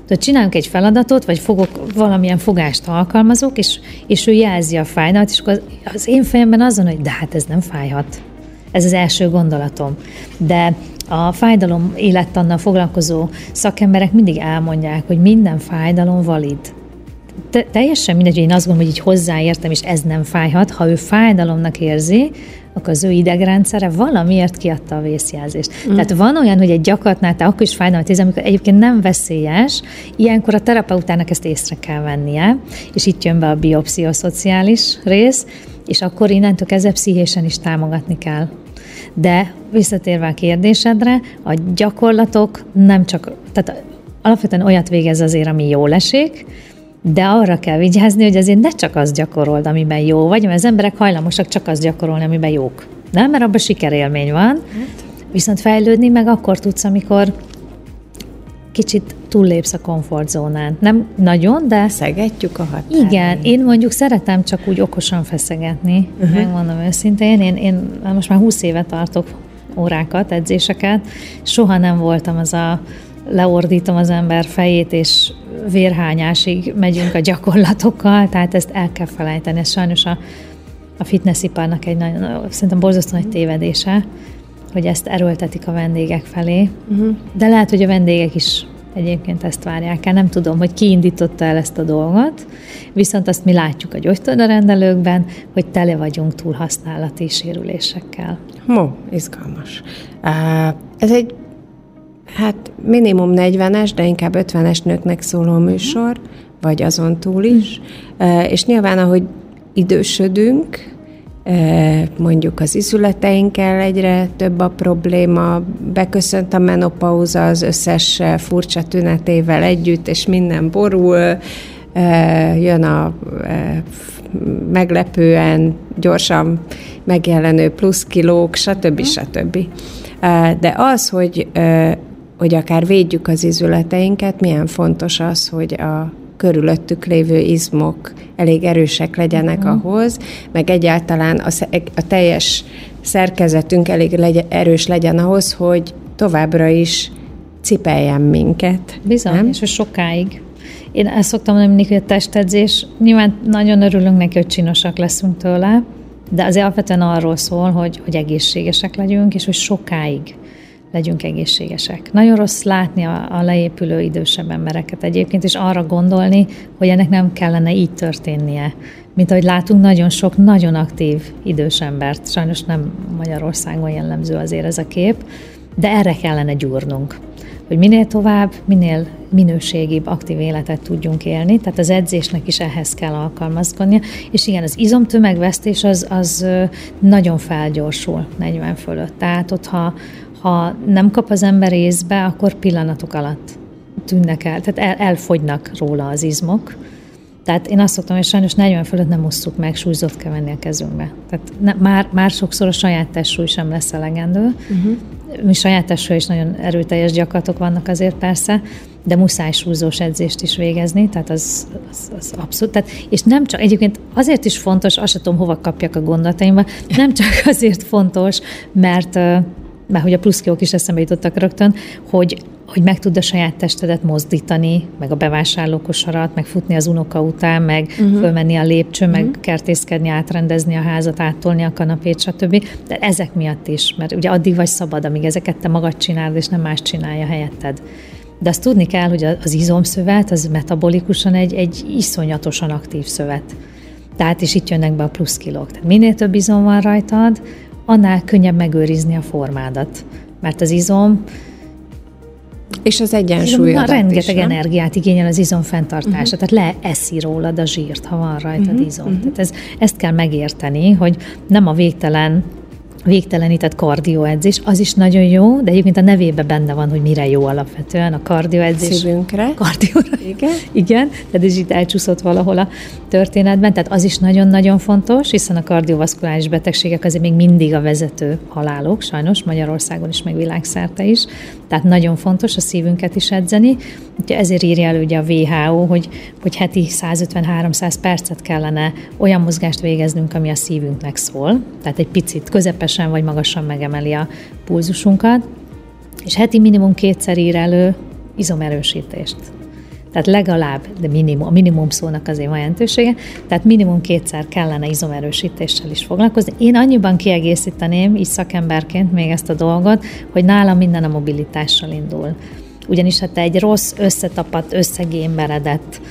tehát csinálunk egy feladatot, vagy fogok valamilyen fogást alkalmazok, és, és ő jelzi a fájdalmat, és akkor az, az én fejemben azon, hogy de hát ez nem fájhat. Ez az első gondolatom. De a fájdalom élettannal foglalkozó szakemberek mindig elmondják, hogy minden fájdalom valid. Te, teljesen mindegy, hogy én azt gondolom, hogy így hozzáértem, és ez nem fájhat. Ha ő fájdalomnak érzi, akkor az ő idegrendszere valamiért kiadta a vészjelzést. Mm. Tehát van olyan, hogy egy gyakorlatnál te akkor is fájdalmat érzel, amikor egyébként nem veszélyes, ilyenkor a terapeutának ezt észre kell vennie, és itt jön be a biopszichoszociális rész, és akkor innentől kezdve pszichésen is támogatni kell. De visszatérve a kérdésedre, a gyakorlatok nem csak, tehát alapvetően olyat végez azért, ami jól esik, de arra kell vigyázni, hogy azért ne csak azt gyakorold, amiben jó vagy, mert az emberek hajlamosak csak azt gyakorolni, amiben jók. Nem, mert abban sikerélmény van, viszont fejlődni meg akkor tudsz, amikor kicsit túllépsz a komfortzónán. Nem nagyon, de... Szegetjük a határt. Igen, én mondjuk szeretem csak úgy okosan feszegetni, uh-huh. megmondom őszintén. Én, én most már 20 éve tartok órákat, edzéseket, soha nem voltam az a leordítom az ember fejét, és vérhányásig megyünk a gyakorlatokkal, tehát ezt el kell felejteni. Ez sajnos a, a fitnessiparnak egy nagyon, szerintem borzasztó nagy tévedése, hogy ezt erőltetik a vendégek felé. Uh-huh. De lehet, hogy a vendégek is egyébként ezt várják el. Nem tudom, hogy ki indította el ezt a dolgot, viszont azt mi látjuk a gyógytornarendelőkben, hogy tele vagyunk túlhasználati sérülésekkel. Mo, izgalmas. Ez egy hát minimum 40-es, de inkább 50-es nőknek szóló műsor, vagy azon túl is. És nyilván, ahogy idősödünk, mondjuk az izületeinkkel egyre több a probléma, beköszönt a menopauza az összes furcsa tünetével együtt, és minden borul, jön a meglepően gyorsan megjelenő pluszkilók, stb. stb. De az, hogy, hogy akár védjük az izületeinket, milyen fontos az, hogy a körülöttük lévő izmok elég erősek legyenek uh-huh. ahhoz, meg egyáltalán a, a teljes szerkezetünk elég legyen, erős legyen ahhoz, hogy továbbra is cipeljen minket. Bizony, nem? és hogy sokáig. Én ezt szoktam mondani hogy a testedzés, nyilván nagyon örülünk neki, hogy csinosak leszünk tőle, de azért alapvetően arról szól, hogy, hogy egészségesek legyünk, és hogy sokáig legyünk egészségesek. Nagyon rossz látni a, a leépülő idősebb embereket egyébként, és arra gondolni, hogy ennek nem kellene így történnie. Mint ahogy látunk nagyon sok nagyon aktív idős embert, sajnos nem Magyarországon jellemző azért ez a kép, de erre kellene gyúrnunk hogy minél tovább, minél minőségibb, aktív életet tudjunk élni, tehát az edzésnek is ehhez kell alkalmazkodnia, és igen, az izomtömegvesztés az, az nagyon felgyorsul 40 fölött, tehát ott ha, ha nem kap az ember észbe, akkor pillanatok alatt tűnnek el, tehát el, elfogynak róla az izmok. Tehát én azt szoktam, hogy sajnos 40 fölött nem osszuk meg, súlyzott kell venni a kezünkbe. Tehát ne, már, már sokszor a saját testsúly sem lesz elegendő. Uh-huh. Mi saját testsúly is nagyon erőteljes gyakorlatok vannak azért persze, de muszáj súlyzós edzést is végezni, tehát az, az, az abszolút. Tehát, és nem csak, egyébként azért is fontos, azt sem tudom, hova kapjak a gondolataimba, nem csak azért fontos, mert mert hogy a pluszkiók is eszembe jutottak rögtön, hogy, hogy meg tud a saját testedet mozdítani, meg a bevásárlókosarat, meg futni az unoka után, meg uh-huh. fölmenni a lépcső, uh-huh. meg mhm. kertészkedni, átrendezni a házat, áttolni a kanapét, stb. De ezek miatt is, mert ugye addig vagy szabad, amíg ezeket te magad csinálod, és nem más csinálja helyetted. De azt tudni kell, hogy az izomszövet, az metabolikusan egy, egy iszonyatosan aktív szövet. Tehát is itt jönnek be a pluszkilók. Tehát minél több izom van rajtad, annál könnyebb megőrizni a formádat. Mert az izom és az egyensúly. Na, rengeteg is, energiát igényel az izom fenntartása, uh-huh. tehát leeszi rólad a zsírt, ha van rajtad uh-huh. izom. Uh-huh. Tehát ez, ezt kell megérteni, hogy nem a végtelen végtelenített kardioedzés, az is nagyon jó, de egyébként a nevében benne van, hogy mire jó alapvetően a kardioedzés. Szívünkre. Kardióra. Igen. Igen, tehát ez itt elcsúszott valahol a történetben, tehát az is nagyon-nagyon fontos, hiszen a kardiovaszkuláris betegségek azért még mindig a vezető halálok, sajnos Magyarországon is, meg világszerte is, tehát nagyon fontos a szívünket is edzeni. Ugye ezért írja elő ugye a WHO, hogy, hogy heti 150-300 percet kellene olyan mozgást végeznünk, ami a szívünknek szól, tehát egy picit közepesen vagy magasan megemeli a pulzusunkat, és heti minimum kétszer ír elő izomerősítést. Tehát legalább, de minimum, a minimum szónak azért van jelentősége, tehát minimum kétszer kellene izomerősítéssel is foglalkozni. Én annyiban kiegészíteném, így szakemberként még ezt a dolgot, hogy nálam minden a mobilitással indul. Ugyanis ha te egy rossz, összetapadt, összegémberedett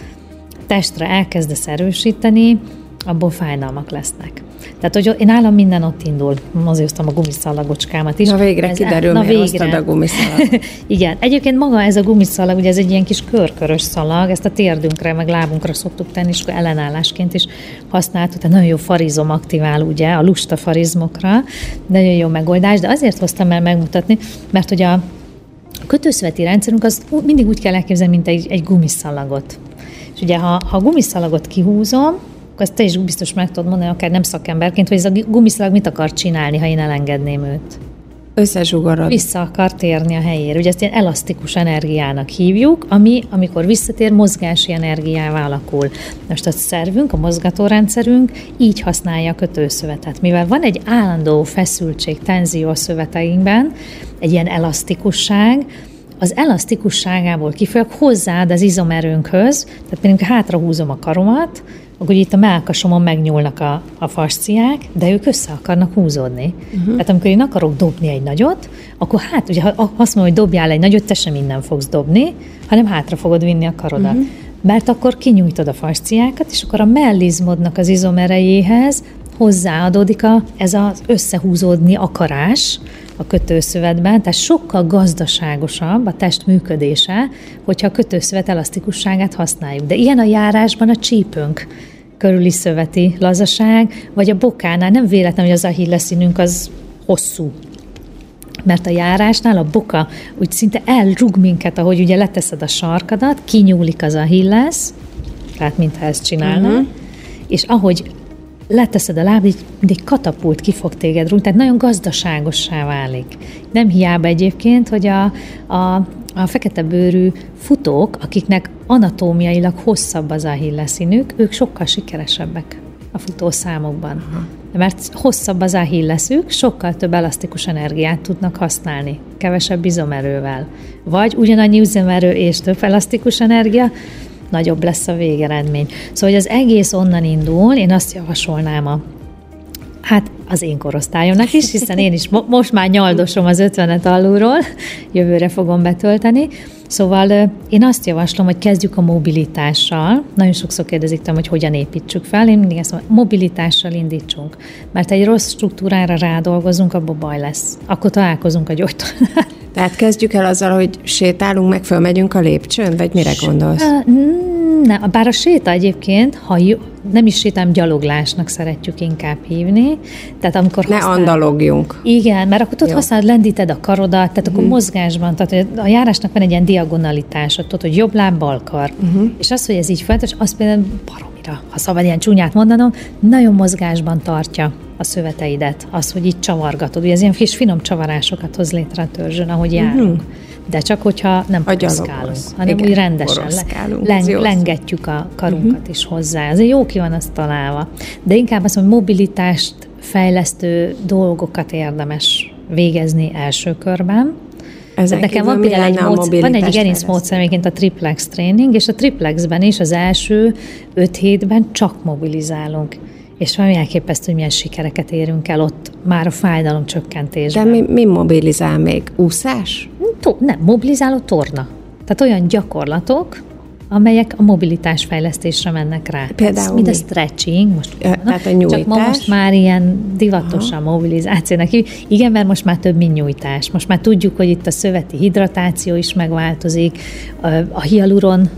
testre elkezdesz erősíteni, abból fájdalmak lesznek. Tehát, hogy én állam minden ott indul. Azért hoztam a gumiszalagocskámat is. Na végre ez, kiderül, na végre. a gumiszalagot. Igen. Egyébként maga ez a gumiszalag, ugye ez egy ilyen kis körkörös szalag, ezt a térdünkre, meg lábunkra szoktuk tenni, és ellenállásként is használtuk. Tehát nagyon jó farizom aktivál, ugye, a lusta farizmokra. Nagyon jó megoldás, de azért hoztam el megmutatni, mert hogy a A kötőszöveti rendszerünk az mindig úgy kell elképzelni, mint egy, egy gumiszalagot. És ugye, ha, ha a gumiszalagot kihúzom, akkor ezt te is biztos meg tudod mondani, akár nem szakemberként, hogy ez a gumiszalag mit akar csinálni, ha én elengedném őt. Összezsugorod. Vissza akar térni a helyére. Ugye ezt ilyen elasztikus energiának hívjuk, ami, amikor visszatér, mozgási energiává alakul. Most a szervünk, a mozgatórendszerünk így használja a kötőszövetet. Mivel van egy állandó feszültség, tenzió a szöveteinkben, egy ilyen elasztikusság, az elasztikusságából kifolyólag hozzáad az izomerőnkhöz, tehát például hátrahúzom a karomat, akkor itt a melkasomon megnyúlnak a, a fasciák, de ők össze akarnak húzódni. Uh-huh. Tehát amikor én akarok dobni egy nagyot, akkor hát, ugye ha azt mondom, hogy dobjál egy nagyot, te sem minden fogsz dobni, hanem hátra fogod vinni a karodat. Uh-huh. Mert akkor kinyújtod a fasciákat, és akkor a mellizmodnak az izomerejéhez hozzáadódik a, ez az összehúzódni akarás a kötőszövetben, tehát sokkal gazdaságosabb a test működése, hogyha a kötőszövet elasztikusságát használjuk. De ilyen a járásban a csípőnk körüli szöveti lazaság, vagy a bokánál nem véletlen, hogy az ahilleszínünk az hosszú, mert a járásnál a boka úgy szinte elrug minket, ahogy ugye leteszed a sarkadat, kinyúlik az ahillesz, tehát mintha ezt csinálna, uh-huh. és ahogy leteszed a láb, így mint egy katapult ki fog téged rúgni, tehát nagyon gazdaságossá válik. Nem hiába egyébként, hogy a, a, a fekete bőrű futók, akiknek anatómiailag hosszabb az ahilleszínük, ők sokkal sikeresebbek a futószámokban. Uh-huh. Mert hosszabb az ahilleszük, sokkal több elasztikus energiát tudnak használni, kevesebb izomerővel. Vagy ugyanannyi izomerő és több elasztikus energia, nagyobb lesz a végeredmény. Szóval, hogy az egész onnan indul, én azt javasolnám a Hát az én korosztályomnak is, hiszen én is mo- most már nyaldosom az ötvenet alulról, jövőre fogom betölteni. Szóval én azt javaslom, hogy kezdjük a mobilitással. Nagyon sokszor kérdezik tőlem, hogy hogyan építsük fel. Én mindig ezt mondom, mobilitással indítsunk. Mert egy rossz struktúrára rádolgozunk, abban baj lesz. Akkor találkozunk a gyógytornál. Tehát kezdjük el azzal, hogy sétálunk, meg fölmegyünk a lépcsőn, vagy mire gondolsz? Ne, bár a séta egyébként, ha jó, nem is sétám, gyaloglásnak szeretjük inkább hívni. Tehát amikor ne használ... andalogjunk. Igen, mert akkor tudod, használod, lendíted a karodat, tehát akkor mhm. mozgásban, tehát a járásnak van egy ilyen diagonalitása, tudod, hogy jobb láb, bal kar. Uh-huh. És az, hogy ez így fontos, az például baromira, ha szabad ilyen csúnyát mondanom, nagyon mozgásban tartja a szöveteidet, az, hogy így csavargatod. Ugye ez ilyen kis finom csavarásokat hoz létre a törzsön, ahogy uh-huh. járunk. De csak, hogyha nem poroszkálunk, hanem Igen, úgy rendesen leng, lengetjük a karunkat uh-huh. is hozzá. Ez jó ki van azt találva. De inkább azt mondom, mobilitást fejlesztő dolgokat érdemes végezni első körben, ezen nekem van például egy, módszer, van egy gerincmódszer, egyébként a triplex tréning, és a triplexben is az első öt hétben csak mobilizálunk és valami elképesztő, hogy milyen sikereket érünk el ott már a fájdalom csökkentésben. De mi, mi mobilizál még? Úszás? To- nem, mobilizáló torna. Tehát olyan gyakorlatok, amelyek a mobilitás fejlesztésre mennek rá. Például mind a stretching, most ja, tehát a nyújtás. Csak ma most már ilyen divatos a mobilizációnak. Igen, mert most már több, mint nyújtás. Most már tudjuk, hogy itt a szöveti hidratáció is megváltozik, a hialuron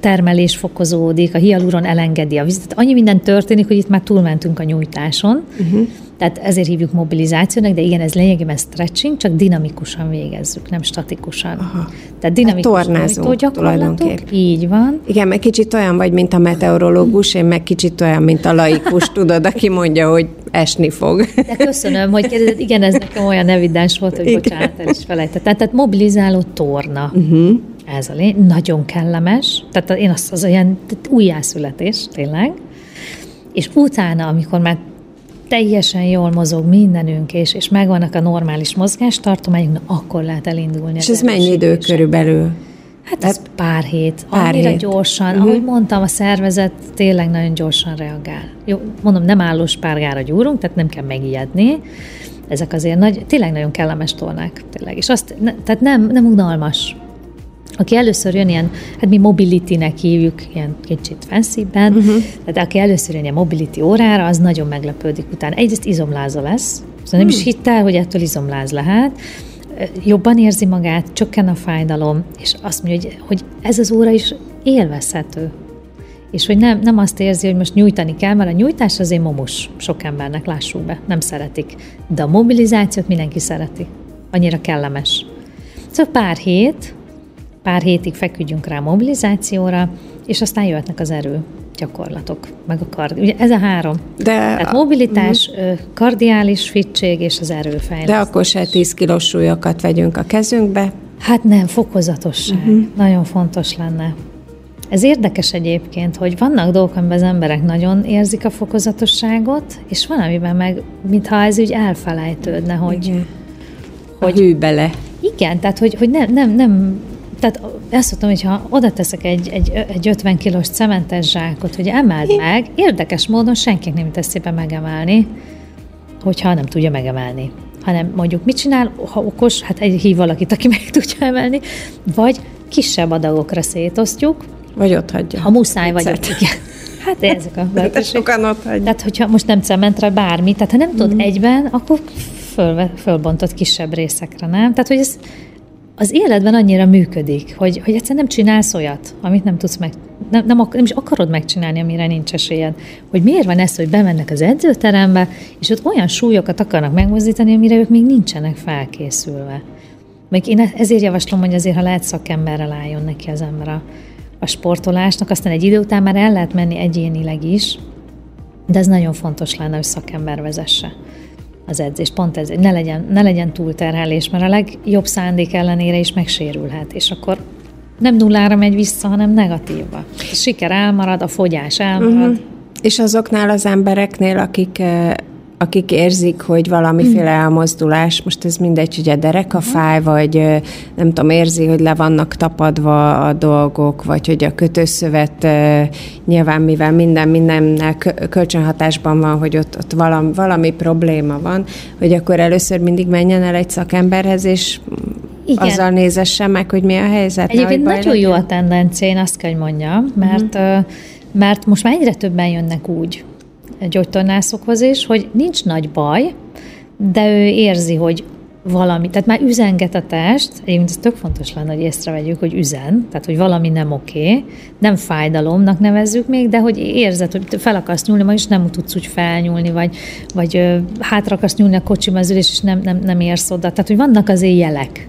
termelés fokozódik, a hialuron elengedi a vizet. Annyi minden történik, hogy itt már túlmentünk a nyújtáson. Uh-huh. Tehát ezért hívjuk mobilizációnak, de igen, ez lényegében stretching, csak dinamikusan végezzük, nem statikusan. Aha. Tehát dinamikus hát gyakorlatok, így van. Igen, meg kicsit olyan vagy, mint a meteorológus, én meg kicsit olyan, mint a laikus, tudod, aki mondja, hogy esni fog. De köszönöm, hogy kérdezed, igen, ez nekem olyan evidens volt, hogy igen. bocsánat, el is felejtettem. Tehát mobilizáló torna. Uh-huh. Ez a lény, nagyon kellemes. Tehát én azt az olyan újjászületés, tényleg. És utána, amikor már teljesen jól mozog mindenünk, és, és megvannak a normális mozgástartományunk, na akkor lehet elindulni. És ez mennyi idő körülbelül? Hát ez pár hét. Pár Annyira hét. gyorsan. Uh-huh. Ahogy mondtam, a szervezet tényleg nagyon gyorsan reagál. Jó, mondom, nem állós párgára gyúrunk, tehát nem kell megijedni. Ezek azért nagy, tényleg nagyon kellemes tornák. Tényleg. És azt, ne, tehát nem, nem unalmas aki először jön ilyen, hát mi mobility-nek hívjuk, ilyen kicsit fancyben, uh-huh. tehát aki először jön ilyen mobility órára, az nagyon meglepődik utána. Egyrészt izomláza lesz, szóval nem is hmm. hitt el, hogy ettől izomláz lehet, jobban érzi magát, csökken a fájdalom, és azt mondja, hogy, hogy ez az óra is élvezhető. És hogy nem, nem azt érzi, hogy most nyújtani kell, mert a nyújtás azért momus sok embernek, lássuk be, nem szeretik. De a mobilizációt mindenki szereti. Annyira kellemes. Szóval pár hét, pár hétig feküdjünk rá a mobilizációra, és aztán jöhetnek az erő gyakorlatok, meg a kard. Ugye ez a három. De Tehát mobilitás, uh-huh. kardiális fittség és az erőfejlesztés. De akkor se 10 kilós súlyokat vegyünk a kezünkbe? Hát nem, fokozatosság. Uh-huh. Nagyon fontos lenne. Ez érdekes egyébként, hogy vannak dolgok, amiben az emberek nagyon érzik a fokozatosságot, és van, amiben meg, mintha ez úgy elfelejtődne, hogy... Igen. Hogy, a hű bele. Igen, tehát hogy, hogy nem, nem, nem tehát ezt mondtam, hogy ha oda teszek egy, egy, egy 50 kilós cementes zsákot, hogy emeld meg, érdekes módon senkinek nem tesz szépen megemelni, hogyha nem tudja megemelni. Hanem mondjuk mit csinál, ha okos, hát egy hív valakit, aki meg tudja emelni, vagy kisebb adagokra szétosztjuk. Vagy ott hagyja. Ha muszáj vagy ott, igen. Hát ezek a lehetőség. sokan ott hagyja. Tehát, hogyha most nem cementre, bármi, tehát ha nem mm. tudod egyben, akkor föl, fölbontod kisebb részekre, nem? Tehát, hogy ez az életben annyira működik, hogy, hogy egyszerűen nem csinálsz olyat, amit nem tudsz meg, nem, nem, nem is akarod megcsinálni, amire nincs esélyed. Hogy miért van ez, hogy bemennek az edzőterembe, és ott olyan súlyokat akarnak megmozdítani, amire ők még nincsenek felkészülve. Még én ezért javaslom, hogy azért, ha lehet szakemberrel álljon neki az ember a, a sportolásnak, aztán egy idő után már el lehet menni egyénileg is, de ez nagyon fontos lenne, hogy szakember vezesse az edzés. Pont ez, ne legyen, ne legyen túlterhelés, mert a legjobb szándék ellenére is megsérülhet, és akkor nem nullára megy vissza, hanem negatívba. A siker elmarad, a fogyás elmarad. Uh-huh. És azoknál az embereknél, akik eh, akik érzik, hogy valamiféle mm. elmozdulás, most ez mindegy, hogy a dereka mhm. fáj, vagy nem tudom, érzi, hogy le vannak tapadva a dolgok, vagy hogy a kötőszövet nyilván, mivel minden mindennel kölcsönhatásban van, hogy ott, ott valami, valami probléma van, hogy akkor először mindig menjen el egy szakemberhez, és igen. azzal nézesse meg, hogy mi a helyzet. Egyébként nagyon legyen. jó a tendencia, én azt kell, hogy mondjam, mert, mm. mert most már egyre többen jönnek úgy, gyógytornászokhoz is, hogy nincs nagy baj, de ő érzi, hogy valami, tehát már üzenget a test, egyébként ez tök fontos lenne, hogy észrevegyük, hogy üzen, tehát hogy valami nem oké, nem fájdalomnak nevezzük még, de hogy érzed, hogy fel akarsz nyúlni, és nem tudsz úgy felnyúlni, vagy, vagy ö, hátra akarsz nyúlni a kocsi ülés, és nem, nem, nem érsz oda. Tehát, hogy vannak azért jelek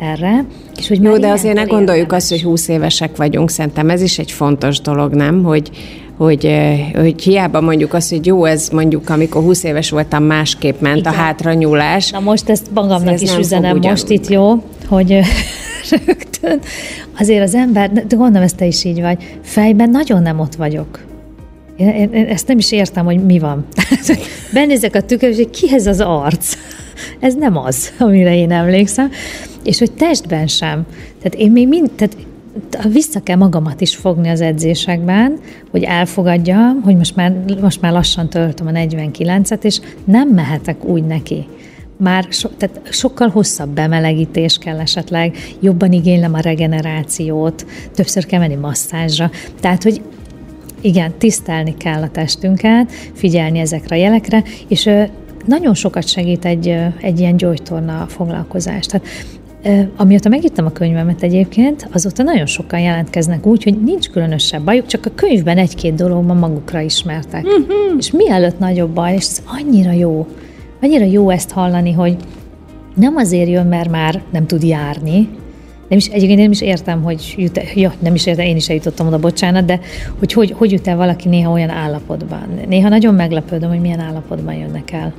erre. És hogy Jó, de azért ne gondoljuk azt, hogy 20 évesek vagyunk, szerintem ez is egy fontos dolog, nem? Hogy, hogy, hogy hiába mondjuk azt, hogy jó, ez mondjuk, amikor 20 éves voltam, másképp ment Igen. a hátranyúlás. Na most ezt magamnak ez is üzenem most itt, jó, hogy rögtön azért az ember, de gondolom, ezt te is így vagy, fejben nagyon nem ott vagyok. Én, én, én ezt nem is értem, hogy mi van. Benézek a tükör, és ki ez az arc? Ez nem az, amire én emlékszem. És hogy testben sem. Tehát én még mind, tehát vissza kell magamat is fogni az edzésekben, hogy elfogadjam, hogy most már, most már lassan töltöm a 49-et, és nem mehetek úgy neki. Már so, tehát sokkal hosszabb bemelegítés kell esetleg, jobban igénylem a regenerációt, többször kell menni masszázsra. Tehát, hogy igen, tisztelni kell a testünket, figyelni ezekre a jelekre, és nagyon sokat segít egy, egy ilyen gyógytorna foglalkozás. Tehát Amióta megírtam a könyvemet egyébként, azóta nagyon sokan jelentkeznek úgy, hogy nincs különösebb bajuk, csak a könyvben egy-két dologban magukra ismertek. Uh-huh. És mielőtt nagyobb baj, és ez annyira jó, annyira jó ezt hallani, hogy nem azért jön, mert már nem tud járni, nem is, egyébként nem is értem, hogy jut, ja, nem is értem, én is eljutottam oda, bocsánat, de hogy hogy, hogy jut el valaki néha olyan állapotban. Néha nagyon meglepődöm, hogy milyen állapotban jönnek el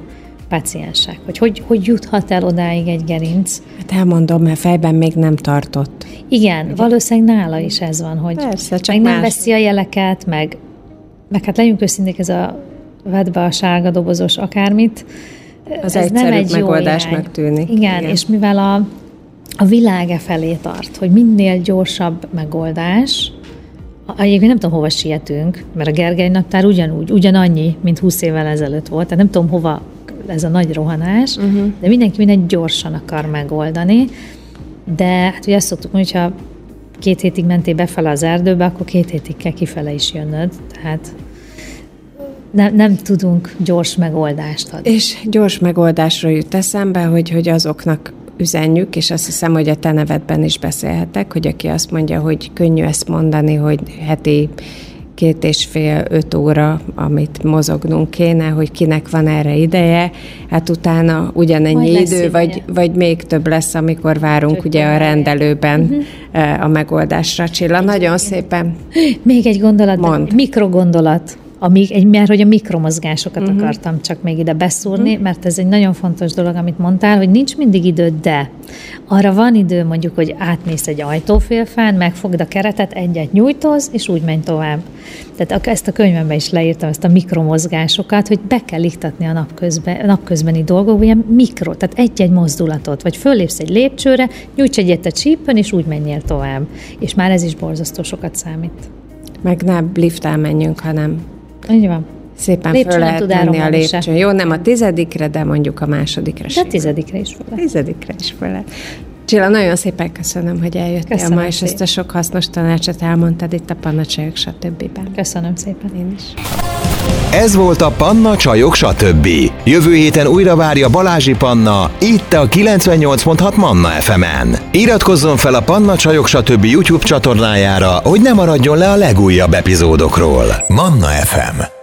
paciensek, hogy, hogy hogy juthat el odáig egy gerinc. Hát elmondom, mert fejben még nem tartott. Igen, Ugye? valószínűleg nála is ez van, hogy Persze, csak meg nem más. veszi a jeleket, meg, meg hát legyünk őszinték, ez a vedd be a sárga dobozos akármit, az ez nem egy megoldásnak tűnik. Igen, Igen, és mivel a, a világe felé tart, hogy minél gyorsabb megoldás, Egyébként nem tudom, hova sietünk, mert a Gergely naptár ugyanúgy, ugyanannyi, mint 20 évvel ezelőtt volt. Tehát nem tudom, hova ez a nagy rohanás, uh-huh. de mindenki mindent gyorsan akar megoldani. De hát ugye azt szoktuk mondani, hogyha két hétig mentél befele az erdőbe, akkor két hétig kell kifele is jönnöd. Tehát nem, nem tudunk gyors megoldást adni. És gyors megoldásról jut eszembe, hogy, hogy azoknak üzenjük, és azt hiszem, hogy a te nevedben is beszélhetek, hogy aki azt mondja, hogy könnyű ezt mondani, hogy heti két és fél, öt óra, amit mozognunk kéne, hogy kinek van erre ideje, hát utána ugyanennyi idő, vagy, vagy még több lesz, amikor várunk Több ugye a rendelőben uh-huh. a megoldásra. Csilla, nagyon szépen. Még egy gondolat, Mond. mikrogondolat a, egy, mert hogy a mikromozgásokat uh-huh. akartam csak még ide beszúrni, uh-huh. mert ez egy nagyon fontos dolog, amit mondtál, hogy nincs mindig idő, de arra van idő mondjuk, hogy átmész egy ajtófélfán, megfogd a keretet, egyet nyújtóz, és úgy menj tovább. Tehát ezt a könyvemben is leírtam, ezt a mikromozgásokat, hogy be kell iktatni a napközben, napközbeni dolgok, ilyen mikro, tehát egy-egy mozdulatot, vagy fölépsz egy lépcsőre, nyújts egyet a csípön, és úgy menjél tovább. És már ez is borzasztó sokat számít. Meg ne lifttel menjünk, hanem így van. Szépen Lépcsőn föl lehet menni a lépcsőn. Jó, nem a tizedikre, de mondjuk a másodikra De a tizedikre is föl lehet. Tizedikre is föl lehet. Csilla, nagyon szépen köszönöm, hogy eljöttél köszönöm ma, és szépen. ezt a sok hasznos tanácsot elmondtad itt a Panna Csajok stb. Köszönöm szépen. Én is. Ez volt a Panna Csajok stb. Jövő héten újra várja Balázsi Panna, itt a 98.6 Manna FM-en. Iratkozzon fel a Panna Csajok stb. YouTube csatornájára, hogy ne maradjon le a legújabb epizódokról. Manna FM